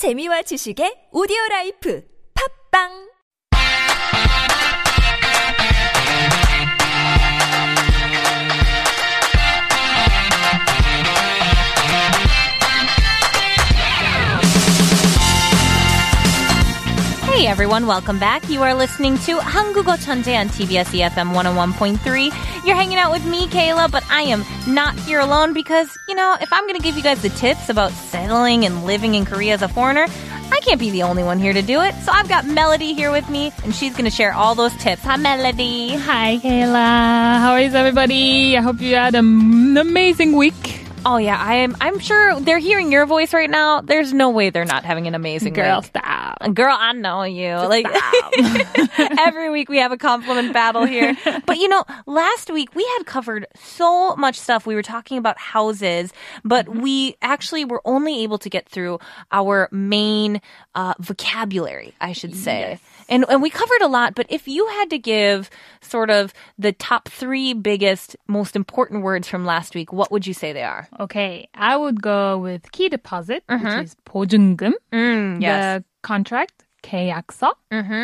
재미와 지식의 오디오 라이프. 팝빵 everyone, welcome back. You are listening to Hangugo Chanje on TBS EFM 101.3. You're hanging out with me, Kayla, but I am not here alone because, you know, if I'm going to give you guys the tips about settling and living in Korea as a foreigner, I can't be the only one here to do it. So I've got Melody here with me, and she's going to share all those tips. Hi, Melody. Hi, Kayla. How is everybody? I hope you had an amazing week. Oh yeah, I am. I'm sure they're hearing your voice right now. There's no way they're not having an amazing girl. Week. Stop. Girl, I know you. like every week we have a compliment battle here. But you know, last week we had covered so much stuff. We were talking about houses, but Mm-hmm. we actually were only able to get through our main uh, vocabulary, I should say. And and we covered a lot, but if you had to give sort of the top 3 biggest most important words from last week, what would you say they are? Okay, I would go with key deposit, which is 보증금, Mm, the contract, 계약서,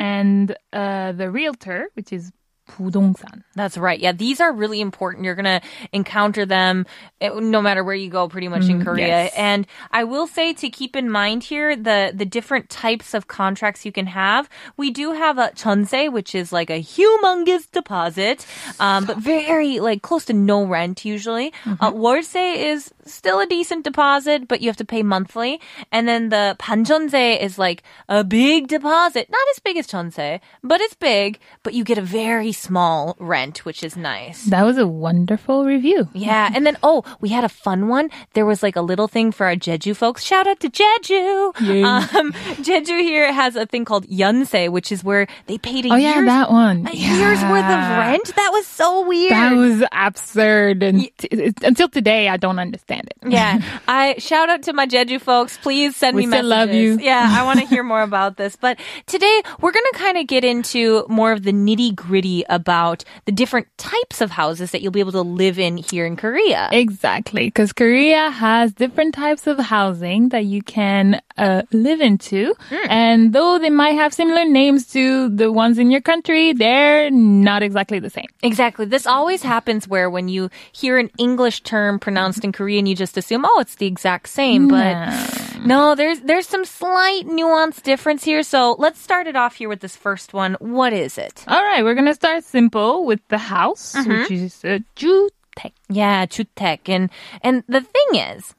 and uh, the realtor, which is 부동산. That's right. Yeah, these are really important. You're going to encounter them eh, no matter where you go pretty much in Korea. yes. And I will say to keep in mind here the the different types of contracts you can have. We do have a chonse, which is like a humongous deposit, um, but very like close to no rent usually. Uh, 월세 is still a decent deposit, but you have to pay monthly. And then the 반전세 is like a big deposit, not as big as chonse, but it's big, but you get a very small rent, which is nice. That was a wonderful review. Yeah, and then oh, we had a fun one. There was like a little thing for our Jeju folks. Shout out to Jeju. Um, Jeju here has a thing called Yunse, which is where they paid a Oh yeah, that one. a year's worth of rent. That was so weird. That was absurd, and t- until today, I don't understand it. Yeah, I shout out to my Jeju folks. Please send We me messages. love you. Yeah, I want to hear more about this. But today we're going to kind of get into more of the nitty gritty about the different types of houses that you'll be able to live in here in Korea. Exactly, because Korea has different types of housing that you can uh, live into, and though they might have similar names to the ones in your country, they're not exactly the same. Exactly. This always happens where when you hear an English term pronounced in Korean, you just assume, oh, it's the exact same. But no, there's there's some slight nuance difference here. So let's start it off here with this first one. What is it? All right, we're gonna start simple with the house, which is a 주택. Yeah, 주택. And and the thing is,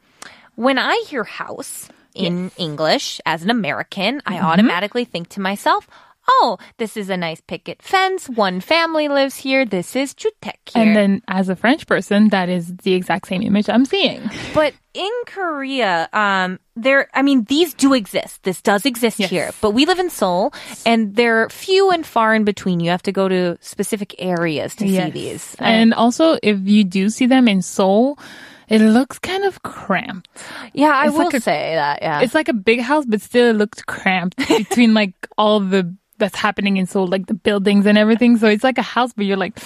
when I hear house in English as an American, I automatically think to myself, oh, this is a nice picket fence. One family lives here. This is 주택 here. And then, as a French person, that is the exact same image I'm seeing. But in Korea, um, there, I mean, these do exist. This does exist Yes. here. But we live in Seoul, and they're few and far in between. You have to go to specific areas to see Yes. these. And also, if you do see them in Seoul, it looks kind of cramped. yeah, I it's will like a- say that. Yeah, It's like a big house, but still it looks cramped between like all the that's happening in Seoul, like the buildings and everything. So it's like a house, but you're like,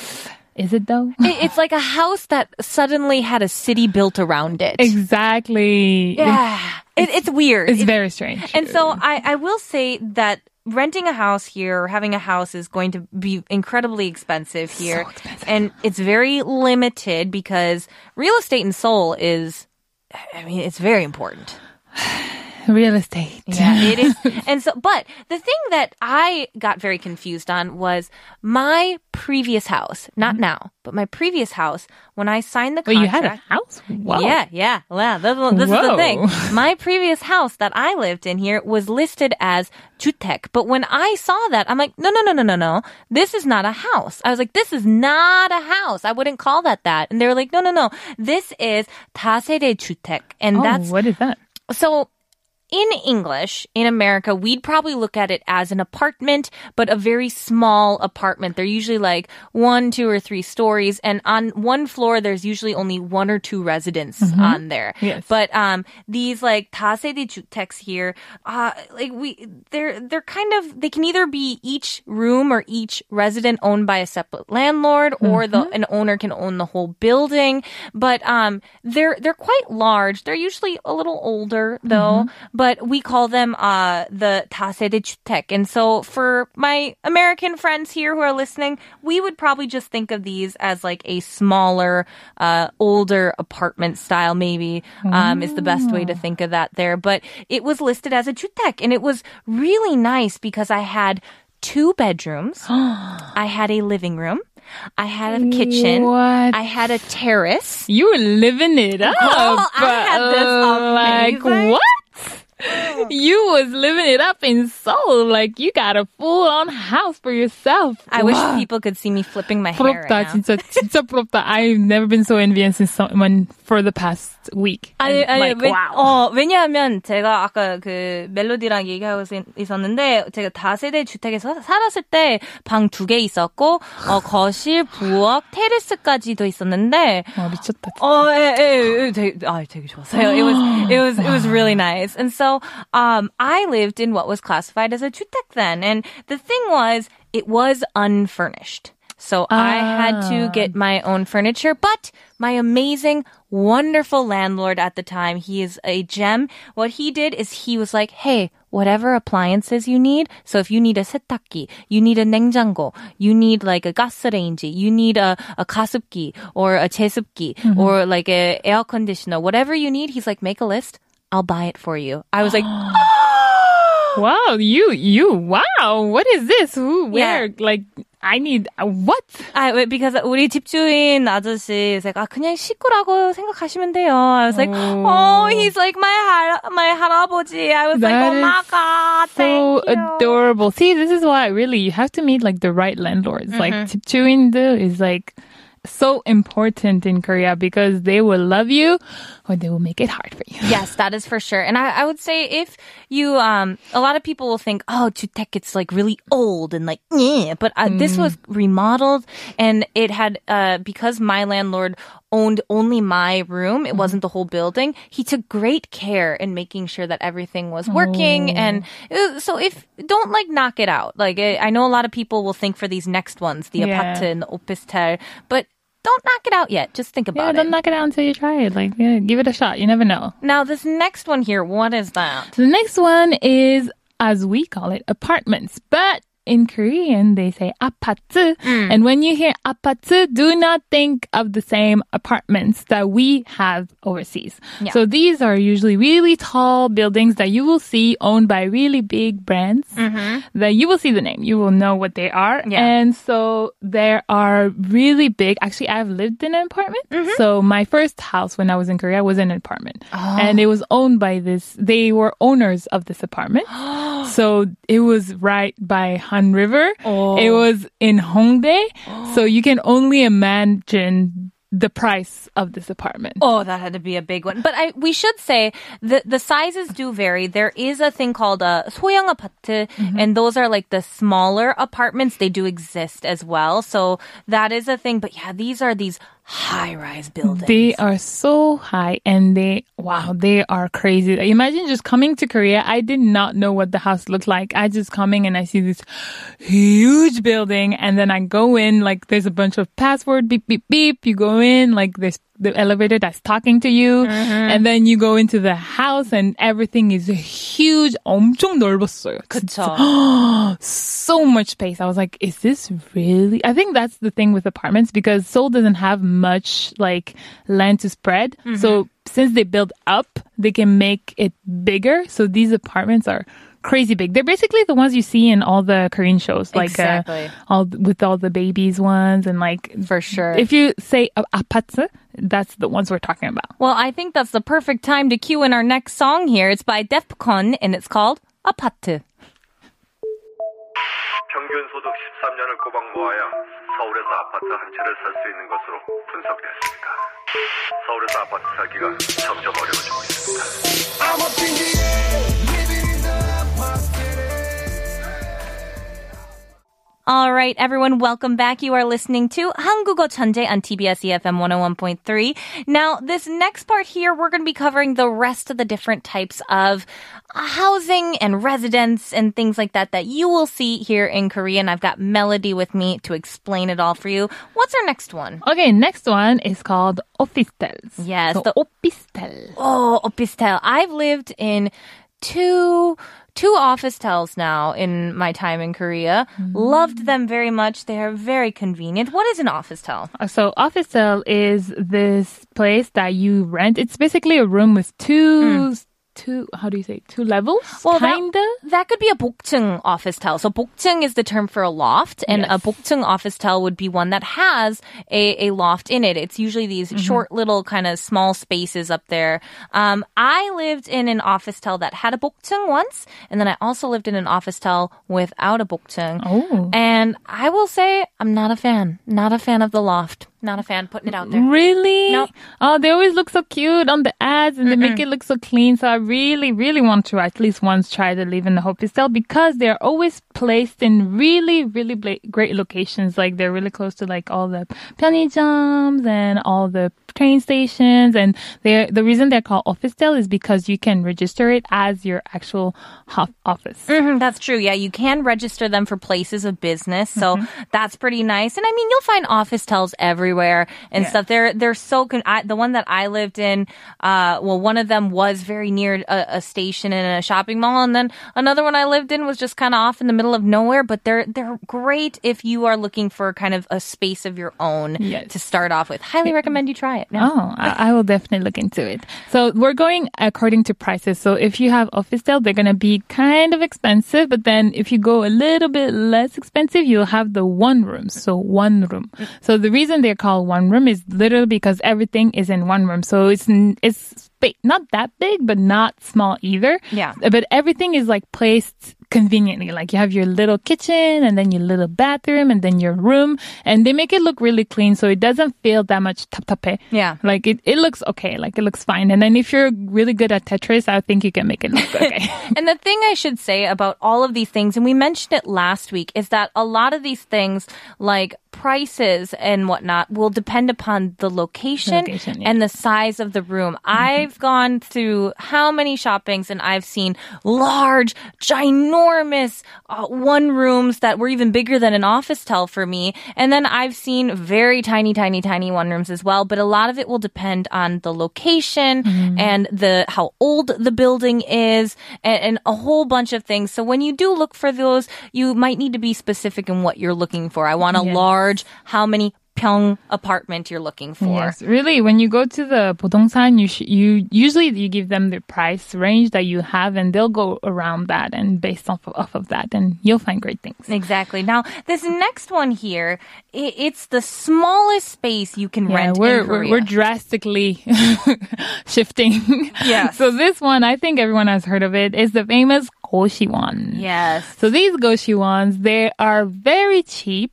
is it though? It's like a house that suddenly had a city built around it. exactly. Yeah, it, it's weird. It's It- very strange. And so I, I will say that renting a house here or having a house is going to be incredibly expensive here. expensive. And it's very limited because real estate in Seoul is, I mean, it's very important real estate. Yeah, it is. And so, but the thing that I got very confused on was my previous house, not now, but my previous house, when I signed the Well, you contract. had a house? Wow. Yeah, yeah. Well, this, this is the thing. Whoa. My previous house that I lived in here was listed as 주택. But when I saw that, I'm like, no, no, no, no, no, no. This is not a house. I was like, this is not a house. I wouldn't call that that. And they were like, no, no, no. This is 다세대 주택. And Oh, that's what is that? so in English, in America, we'd probably look at it as an apartment, but a very small apartment. They're usually like one, two, or three stories. And on one floor, there's usually only one or two residents on there. Yes. But, um, these like 다세대 주택s here, uh, like we, they're, they're kind of, they can either be each room or each resident owned by a separate landlord or the, an owner can own the whole building. But, um, they're, they're quite large. They're usually a little older though, but we call them uh, the 다세대 주택. And so for my American friends here who are listening, we would probably just think of these as like a smaller, uh, older apartment style. Maybe um, is the best way to think of that there. But it was listed as a 주택, and it was really nice because I had two bedrooms. I had a living room. I had a kitchen. What? I had a terrace. You were living it up. I had this Uh, like amazing- what? You was living it up in Seoul. Like you got a full on house for yourself. I wish Wow. people could see me flipping my hair 부럽다 right now. 진짜 진짜 부럽다. I've never been so envious in someone for the past week. 아니, 아니, like, 왜, wow. 어, 왜냐하면 제가 아까 그 멜로디랑 얘기하고 있- 있었는데 제가 다세대 주택에서 살았을 때 방 두 개 있었고 어, 거실, 부엌, 테레스까지도 있었는데 와 미쳤다. 진짜. 어, 예, 예, 예, 되게, 아, 되게 좋았어요. It was, it was, it was really nice. And so, um, I lived in what was classified as a 주택 then. And the thing was, it was unfurnished. So I had to Ah. get my own furniture, but my amazing, wonderful landlord at the time, he is a gem. What he did is he was like, hey, whatever appliances you need. So if you need a 세탁기, you need a 냉장고, you need like a 가스레인지, you need a, a 가습기 or a 제습기 or like a air conditioner, whatever you need, he's like, make a list. I'll buy it for you. I was like, Wow, you you wow. What is this? Who where? Yeah. Like I need uh, what? 아, 왜, because 우리 집주인 아저씨, 제가 아, 그냥 식구라고 생각하시면 돼요. I was like, Oh. oh, he's like my 할, my 할아버지. I was like, That oh my is god, so thank you. adorable. See, this is why really you have to meet like the right landlords. Like Mm-hmm. 집주인들 is like so important in Korea because they will love you or they will make it hard for you. Yes, that is for sure. And I, I would say if you, um, a lot of people will think, oh, 주택, it's like really old and like, yeah. But uh, this was remodeled and it had, uh, because my landlord owned only my room, it wasn't the whole building. He took great care in making sure that everything was working. And uh, so if, don't like knock it out. Like, I I know a lot of people will think for these next ones, the Yeah. aparte and the opistel, but don't knock it out yet. Just think about it. Yeah, about don't knock it out until you try it. Like, yeah, give it a shot. You never know. Now, this next one here, what is that? The next one is, as we call it, apartments. But in Korean, they say 아파트. Mm. And when you hear 아파트, do not think of the same apartments that we have overseas. Yeah. So these are usually really tall buildings that you will see owned by really big brands that you will see the name. You will know what they are. Mm-hmm. Yeah. And so there are really big. Actually, I've lived in an apartment. Mm-hmm. So my first house when I was in Korea was in an apartment. Oh. And it was owned by this, they were owners of this apartment. so it was right by Han River. Oh. It was in Hongdae. So you can only imagine the price of this apartment. Oh, that had to be a big one. But I, we should say the the sizes do vary. There is a thing called a 소형 아파트, and those are like the smaller apartments. They do exist as well. So that is a thing. But yeah, these are these high rise buildings. They are so high and they, wow, they are crazy. Imagine just coming to Korea. I did not know what the house looked like. I just coming and I see this huge building and then I go in, like there's a bunch of password, beep, beep, beep. You go in, like there's the elevator that's talking to you. And then you go into the house and everything is huge. 엄청 넓었어요. 그쵸. so much space. I was like, is this really? I think that's the thing with apartments because Seoul doesn't have much like land to spread. So since they build up, they can make it bigger. So these apartments are crazy big. They're basically the ones you see in all the Korean shows, like uh, exactly. uh, all with all the babies ones and like for sure. If you say uh, that's the ones we're talking about. Well, I think that's the perfect time to cue in our next song here. It's by Defconn and it's called 아파트. 13년을 꼬박 모아야 서울에서 아파트 한 채를 있는 것으로 분석됐습니다. 서울에서 아파트 점점 어려워지고 있습니다. All right, everyone, welcome back. You are listening to 한국어 천재 on TBS EFM 101.3. Now, this next part here, we're going to be covering the rest of the different types of housing and residence and things like that that you will see here in Korea. And I've got Melody with me to explain it all for you. What's our next one? Okay, next one is called officetels. Yes, so the- officetel. Oh, opistel. I've lived in two two office tels now in my time in Korea. Loved them very much. They are very convenient. What is an office tel? Uh, So office tel is this place that you rent. It's basically a room with two, two how do you say two levels well kinda that, that could be a bokchung office tell. so bokchung is the term for a loft and yes. a bokchung office tell would be one that has a, a loft in it it's usually these mm-hmm. short little kind of small spaces up there um, i lived in an office tell that had a bokchung once and then i also lived in an office tell without a bokchung oh. and i will say i'm not a fan not a fan of the loft not a fan. Putting it out there. Really? No. Oh, they always look so cute on the ads and Mm-mm. they make it look so clean. So I really, really want to at least once try to live in the opistel because they're always placed in really, really bla- great locations. Like they're really close to like all the 편의점's and all the train stations. And they the reason they're called office tell is because you can register it as your actual ho- office. Mm-hmm, that's true. Yeah. You can register them for places of business. So mm-hmm. that's pretty nice. And I mean, you'll find office tells everywhere and stuff. They're they're so. Con- I, the one that I lived in, uh, well, one of them was very near a, a station and a shopping mall, and then another one I lived in was just kind of off in the middle of nowhere. But they're they're great if you are looking for kind of a space of your own Yes. to start off with. Highly recommend you try it. Yeah. Oh, I, I will definitely look into it. So we're going according to prices. So if you have office tel, they're going to be kind of expensive. But then if you go a little bit less expensive, you'll have the one room. So one room. So the reason they're called one room is literally because everything is in one room. So it's, it's big, not that big, but not small either. Yeah. But everything is like placed conveniently. Like you have your little kitchen and then your little bathroom and then your room and they make it look really clean. So it doesn't feel that much tap tape. Yeah. Like it, it looks okay. Like it looks fine. And then if you're really good at Tetris, I think you can make it look okay. And the thing I should say about all of these things, and we mentioned it last week, is that a lot of these things, like prices and whatnot, will depend upon the location, location, yeah. Mm-hmm. and the size of the room. I've gone through how many shoppings and I've seen large, ginormous uh, one rooms that were even bigger than an office tel for me. And then I've seen very tiny, tiny, tiny one rooms as well. But a lot of it will depend on the location Mm-hmm. and the how old the building is and, and a whole bunch of things. So when you do look for those, you might need to be specific in what you're looking for. I want a Yes. large, how many Pyeong apartment you're looking for. Yes, really. When you go to the 부동산, you sh- you usually you give them the price range that you have, and they'll go around that and based off of, off of that, and you'll find great things. Exactly. Now this next one here, it, it's the smallest space you can yeah, rent. We're, we're, we're drastically shifting. Yes. so this one, I think everyone has heard of it. Is the famous Goshiwon. Yes. So these Goshiwons, they are very cheap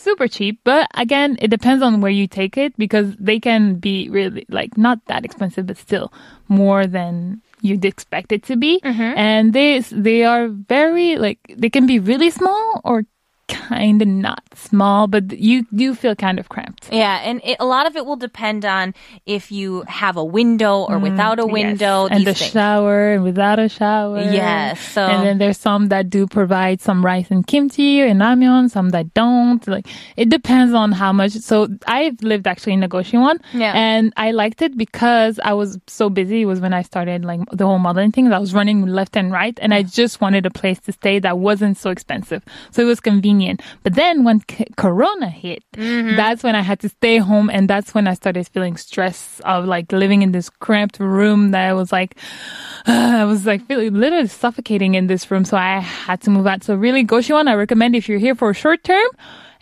super cheap, but again, it depends on where you take it because they can be really like not that expensive, but still more than you'd expect it to be. Mm-hmm. And they they are very like they can be really small or kind of not small, but you do feel kind of cramped. Yeah, and it, a lot of it will depend on if you have a window or without a window. Mm, and the things. shower and without a shower. Yes, so- and then there's some that do provide some rice and kimchi and ramyeon, some that don't. Like it depends on how much. So I've lived actually in Nagoshiwon, Yeah. and I liked it because I was so busy. It was when I started like the whole modeling thing. I was running left and right, and I just wanted a place to stay that wasn't so expensive. So it was convenient. But then when c- Corona hit, Mm-hmm. that's when I had to stay home, and that's when I started feeling stress of like living in this cramped room that I was like, I was like feeling literally suffocating in this room. So I had to move out. So really, Goshiwon, I recommend if you're here for a short term.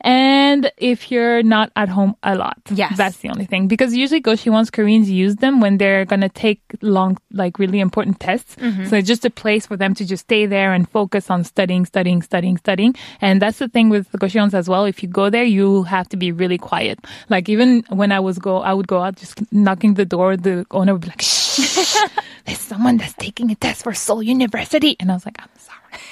And if you're not at home a lot, Yes. that's the only thing. Because usually Goshiwons Koreans use them when they're gonna take long, like really important tests. Mm-hmm. So it's just a place for them to just stay there and focus on studying, studying, studying, studying. And that's the thing with the Goshiwons as well. If you go there, you have to be really quiet. Like even when I was go, I would go out just knocking the door. The owner would be like, "Shh, there's someone that's taking a test for Seoul University," and I was like, "I'm sorry."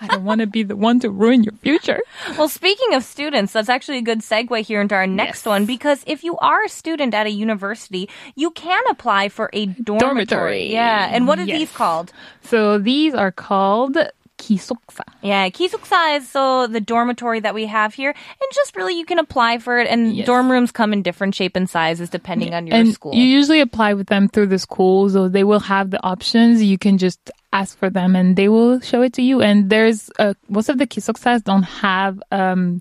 I don't want to be the one to ruin your future. Well, speaking of students, that's actually a good segue here into our next one because if you are a student at a university, you can apply for a dormitory. Dormitory. Yeah, and what are Yes. these called? So these are called kisuksa. Yeah, kisuksa is so the dormitory that we have here, and just really you can apply for it. And Yes. dorm rooms come in different shape and sizes depending on your and school. you usually apply with them through the school, so they will have the options. You can just ask for them and they will show it to you. And there's uh, most of the kisuksas don't have um,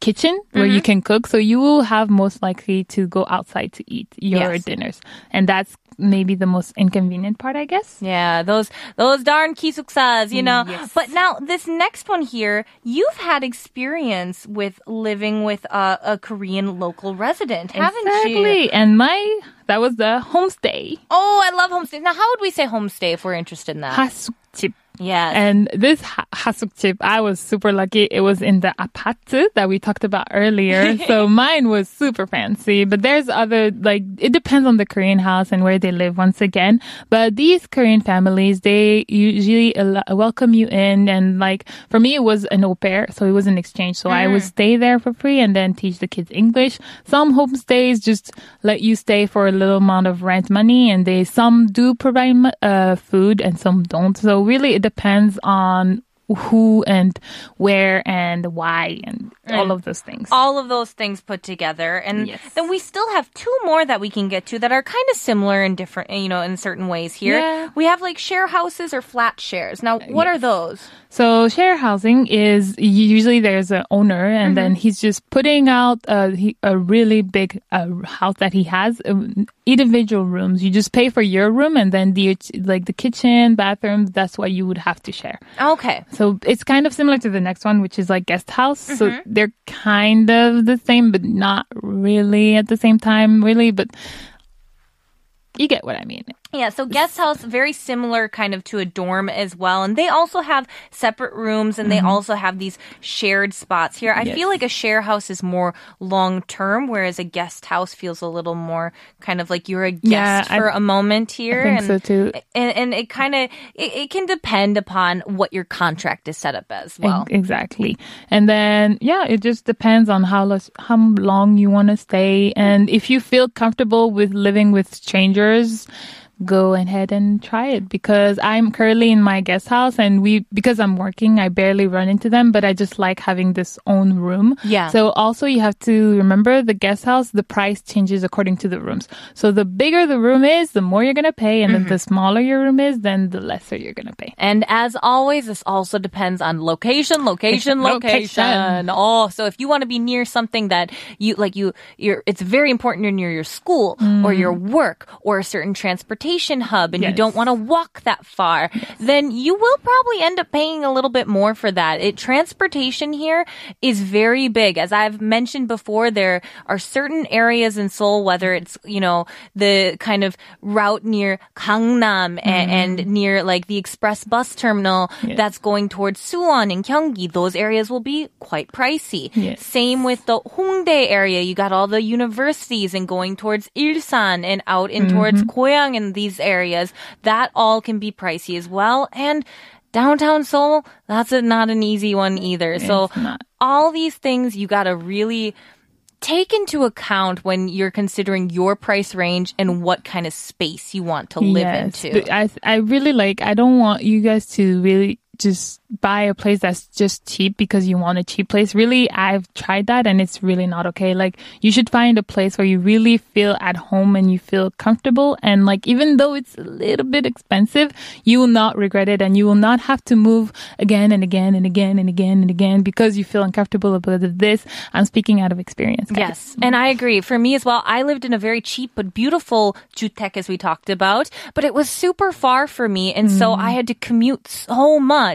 kitchen where you mm-hmm. can cook, so you will have most likely to go outside to eat your Yes. dinners, and that's maybe the most inconvenient part, I guess. Yeah, those those darn kisuksas, you know. Yes. But now this next one here, you've had experience with living with a, a Korean local resident, haven't you? exactly. And my that was the homestay. Oh, I love homestay. Now, how would we say homestay if we're interested in that? hasukjip. Yes. And this ha- hasukjip, I was super lucky. It was in the apart that we talked about earlier. so mine was super fancy. But there's other, like, it depends on the Korean house and where they live once again. But these Korean families, they usually al- welcome you in. And like, for me, it was an au pair. So it was an exchange. So I would stay there for free and then teach the kids English. Some homestays just let you stay for a little amount of rent money and they, some do provide uh, food and some don't. So really it depends on who and where and why and all of those things. all of those things put together and Yes. then we still have two more that we can get to that are kind of similar in different you know in certain ways here Yeah. we have like share houses or flat shares now what are those So share housing is usually there's an owner and then he's just putting out a, he- a really big uh, house that he has um, individual rooms. You just pay for your room and then the like the kitchen, bathroom. That's what you would have to share. okay So it's kind of similar to the next one, which is like guest house. So they're kind of the same, but not really at the same time, really. But you get what I mean. Yeah, so guest house very similar kind of to a dorm as well, and they also have separate rooms and they mm-hmm. also have these shared spots here. I Yes. feel like a share house is more long term, whereas a guest house feels a little more kind of like you're a guest I- for a moment here. think and, so too. And, and it kind of it, it can depend upon what your contract is set up as well. Exactly. And then, yeah, it just depends on how, how long you want to stay. And if you feel comfortable with living with strangers, go ahead and try it because I'm currently in my guest house and we, because I'm working, I barely run into them, but I just like having this own room. Yeah. So also you have to remember the guest house, the price changes according to the rooms. So the bigger the room is, the more you're going to pay. And then mm-hmm. the smaller your room is, then the lesser you're going to pay. And as always, this also depends on location, location, location. Location. Oh, so if you want to be near something that you like, you you're it's very important you're near your school or your mm. work or a certain transportation hub, and you don't want to walk that far, then you will probably end up paying a little bit more for that. It transportation here is very big, as I've mentioned before. There are certain areas in Seoul, whether it's you know the kind of route near Gangnam a- mm-hmm. and, near like the express bus terminal that's going towards Suwon and Gyeonggi, those areas will be quite pricey. Yes. Same with the Hongdae area. You got all the universities and going towards Ilsan and out in towards mm-hmm. Goyang and these areas. That all can be pricey as well. And downtown Seoul, that's a, not an easy one either. so not. all these things you got to really take into account when you're considering your price range and what kind of space you want to live into. I I really like. I don't want you guys to really just buy a place that's just cheap because you want a cheap place. Really, I've tried that and it's really not okay. Like you should find a place where you really feel at home and you feel comfortable. And like even though it's a little bit expensive, you will not regret it and you will not have to move again and again and again and again and again because you feel uncomfortable of this. I'm speaking out of experience. guys. Yes, and I agree. For me as well, I lived in a very cheap but beautiful jutek as we talked about, but it was super far for me, and so mm. I had to commute so much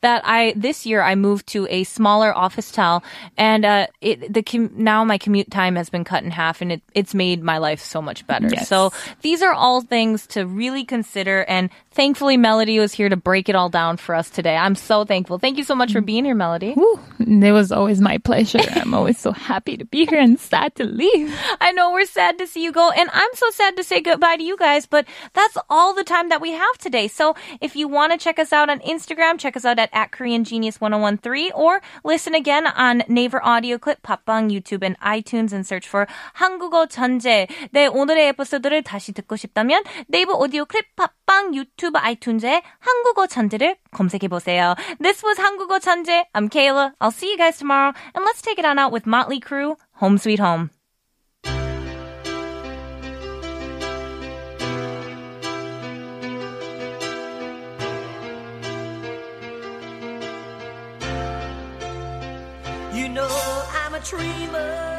that I this year I moved to a smaller office tel, and uh, it the now my commute time has been cut in half, and it it's made my life so much better. Yes. So these are all things to really consider, and thankfully Melody was here to break it all down for us today. I'm so thankful. Thank you so much for being here, Melody. Woo, it was always my pleasure. I'm always so happy to be here and sad to leave. I know we're sad to see you go, and I'm so sad to say goodbye to you guys, but that's all the time that we have today. So if you want to check us out on Instagram, Check us out at, at Korean Genius 1013 or listen again on Naver Audio Clip, 팟빵, YouTube, and iTunes and search for 한국어 천재. 네, 오늘의 에피소드를 다시 듣고 싶다면 Naver Audio Clip, 팟빵, YouTube, iTunes에 한국어 천재를 검색해보세요. This was 한국어 천재. I'm Kayla. I'll see you guys tomorrow and let's take it on out with Mötley Crüe, Home Sweet Home. Dreamer.